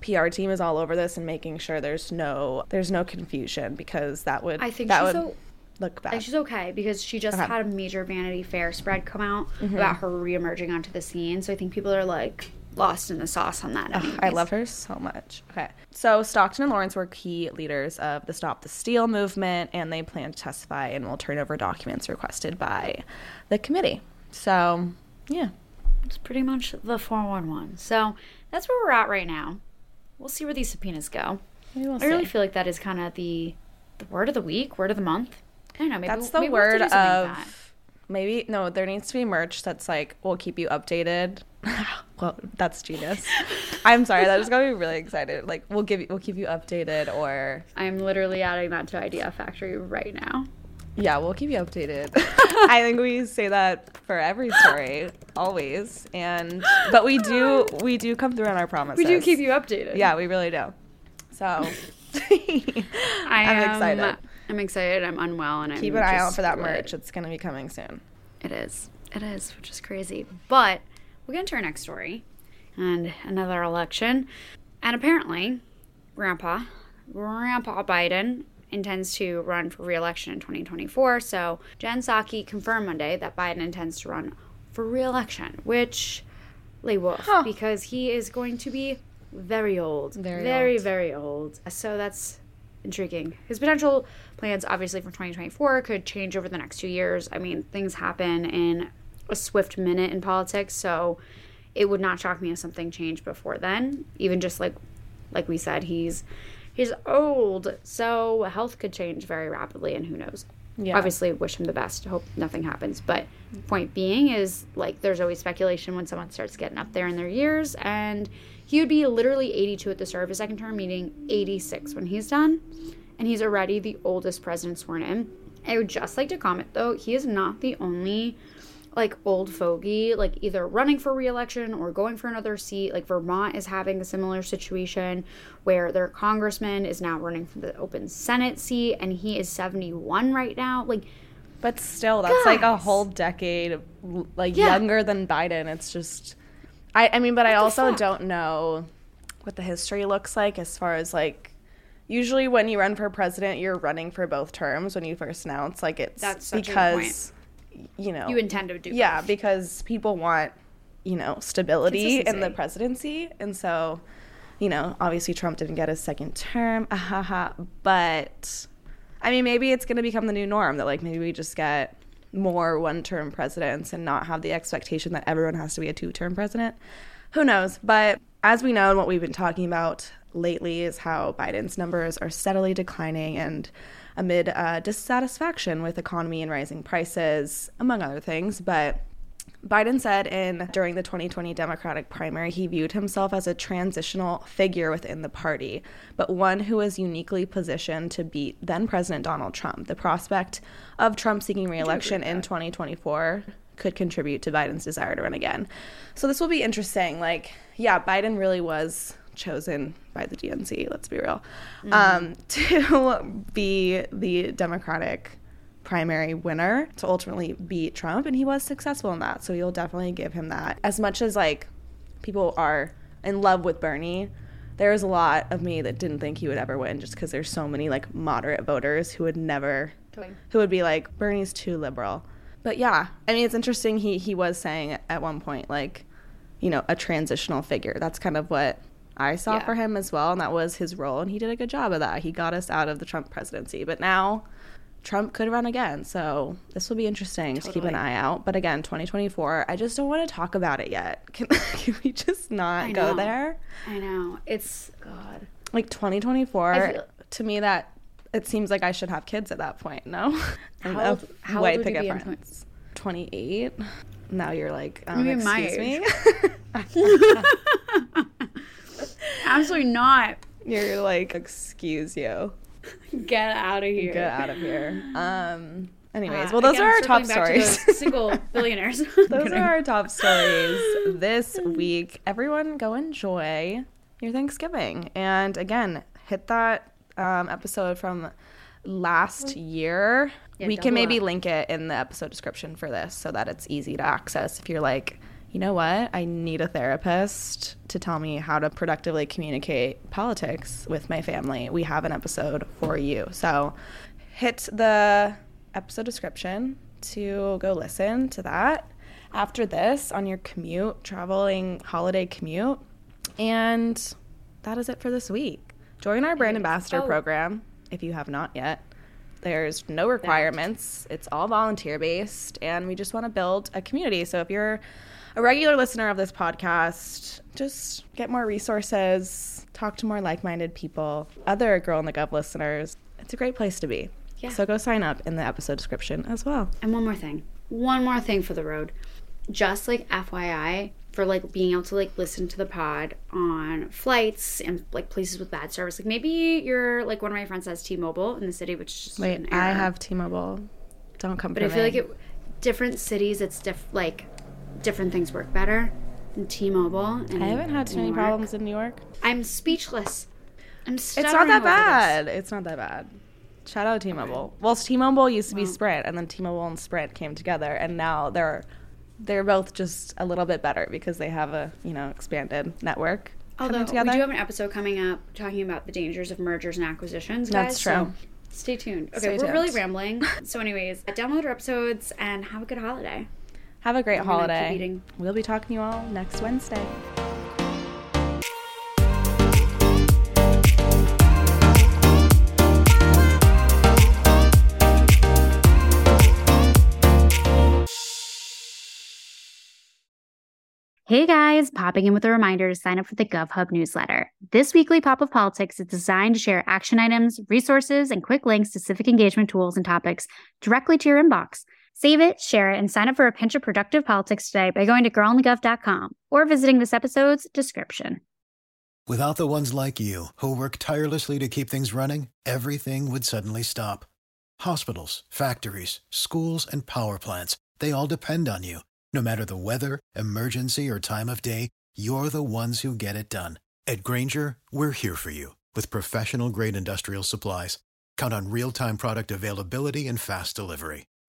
B: PR team is all over this and making sure there's no there's no confusion because that would
A: I think
B: that would
A: so-
B: look bad.
A: she's okay because she just
B: Okay.
A: had a major Vanity Fair spread come out
B: Mm-hmm.
A: about her reemerging onto the scene. So I think people are like lost in the sauce on that.
B: I love her so much. Okay. So Stockton and Lawrence were key leaders of the Stop the Steal movement, and they plan to testify and will turn over documents requested by the committee. So, yeah.
A: It's pretty much the 411. So that's where we're at right now. We'll see where these subpoenas go.
B: We will
A: I really feel like that is kind of the the word of the week, word of the month. I don't know. Maybe
B: That's the
A: maybe we'll have
B: word
A: to
B: of
A: do something with that.
B: maybe no. There needs to be merch that's like we'll keep you updated. well, that's genius. I'm sorry. That just got me really excited. Like we'll give you, we'll keep you updated, or
A: I'm literally adding that to Idea Factory right now.
B: yeah, we'll keep you updated. I think we say that for every story, always. And but we do we do come through on our promises.
A: We do keep you updated.
B: Yeah, we really do. So
A: I
B: I'm excited.
A: I'm excited. I'm unwell, and
B: keep
A: I'm
B: an eye out for that merch. It's gonna be coming soon.
A: It is. It is, which is crazy. But we'll get into our next story and another election. And apparently, Grandpa, Grandpa Biden intends to run for re-election in 2024. So Jen Psaki confirmed Monday that Biden intends to run for re-election, which lay wolf because he is going to be very old,
B: Very
A: very,
B: old.
A: very old. So that's intriguing. His potential plans, obviously, for 2024 could change over the next two years. I mean, things happen in a swift minute in politics, so it would not shock me if something changed before then. Even just like, like we said, he's he's old, so health could change very rapidly, and who knows.
B: Yeah.
A: Obviously, wish him the best. Hope nothing happens. But point being is like there's always speculation when someone starts getting up there in their years, and he would be literally 82 at the start of his second term, meaning 86 when he's done, and he's already the oldest president sworn in. I would just like to comment though, he is not the only like old fogey, like either running for reelection or going for another seat. Like Vermont is having a similar situation where their congressman is now running for the open Senate seat and he is 71 right now. Like,
B: But still, that's like a whole decade, like
A: Yeah.
B: younger than Biden. It's just, I, I mean, but I also
A: fuck?
B: don't know what the history looks like as far as like, usually when you run for president, you're running for both terms when you first announce. Like it's
A: That's such a good
B: because, you know,
A: you intend to do
B: yeah, because people want, you know, stability in the presidency, and so, you know, obviously Trump didn't get his second term, ahaha, but I mean, maybe it's going to become the new norm that like maybe we just get more one-term presidents and not have the expectation that everyone has to be a two-term president. Who knows? But as we know, and what we've been talking about lately is how Biden's numbers are steadily declining and amid uh, dissatisfaction with economy and rising prices, among other things. But Biden said in during the 2020 Democratic primary he viewed himself as a transitional figure within the party, but one who was uniquely positioned to beat then President Donald Trump. The prospect of Trump seeking re-election in 2024 could contribute to Biden's desire to run again. So this will be interesting. Like, yeah, Biden really was chosen by the DNC, let's be real, mm-hmm. um, to be the Democratic primary winner to ultimately beat Trump. And he was successful in that. So you'll definitely give him that. As much as like people are in love with Bernie, there's a lot of me that didn't think he would ever win just because there's so many like moderate voters who would never, who would be like, Bernie's too liberal. But yeah, I mean, it's interesting. He, he was saying at one point, like, you know, a transitional figure. That's kind of what I saw yeah. for him as well. And that was his role. And he did a good job of that. He got us out of the Trump presidency. But now Trump could run again. So this will be interesting totally. to keep an eye out. But again, 2024, I just don't want to talk about it yet. Can, can we just not go there?
A: I know. It's, God.
B: Like 2024, feel- to me, that it seems like I should have kids at that point, no?
A: How old, how old would you be in 20-
B: 28. Now you're like, um, excuse me?
A: Absolutely not.
B: You're like, excuse you.
A: Get out of here.
B: Get out of here. Um. Anyways, uh, well, those again, are our top stories.
A: single billionaires.
B: those are our top stories this week. Everyone, go enjoy your Thanksgiving, and again, hit that um, episode from last year. Yeah, we can maybe up. link it in the episode description for this so that it's easy to access if you're like you know what? I need a therapist to tell me how to productively communicate politics with my family. We have an episode for you. So hit the episode description to go listen to that. After this, on your commute, traveling holiday commute. And that is it for this week. Join our brand ambassador oh. program if you have not yet. There's no requirements. It's all volunteer based and we just want to build a community. So if you're a regular listener of this podcast, just get more resources, talk to more like minded people, other Girl on the Gov listeners. It's a great place to be. Yeah. So go sign up in the episode description as well.
A: And one more thing. One more thing for the road. Just like FYI, for like being able to like listen to the pod on flights and like places with bad service. Like maybe you're like one of my friends has T-Mobile in the city, which is just
B: wait. I have T-Mobile. Don't come.
A: But I feel me. like it. Different cities, it's diff like different things work better than T-Mobile.
B: And I haven't had too many problems in New York.
A: I'm speechless. I'm
B: It's not that bad. This. It's not that bad. Shout out to T-Mobile. Well, T-Mobile used to be Sprint, and then T-Mobile and Sprint came together, and now they're they're both just a little bit better because they have a you know expanded network.
A: Although we do have an episode coming up talking about the dangers of mergers and acquisitions. Guys,
B: That's true.
A: So stay tuned. Okay, stay we're tuned. really rambling. so, anyways, download our episodes and have a good holiday.
B: Have a great I'm holiday. We'll be talking to you all next Wednesday.
A: Hey guys, popping in with a reminder to sign up for the GovHub newsletter. This weekly Pop of Politics is designed to share action items, resources, and quick links to civic engagement tools and topics directly to your inbox. Save it, share it, and sign up for a pinch of productive politics today by going to girlonthegov.com or visiting this episode's description.
D: Without the ones like you, who work tirelessly to keep things running, everything would suddenly stop. Hospitals, factories, schools, and power plants, they all depend on you. No matter the weather, emergency, or time of day, you're the ones who get it done. At Grainger, we're here for you with professional grade industrial supplies. Count on real time product availability and fast delivery.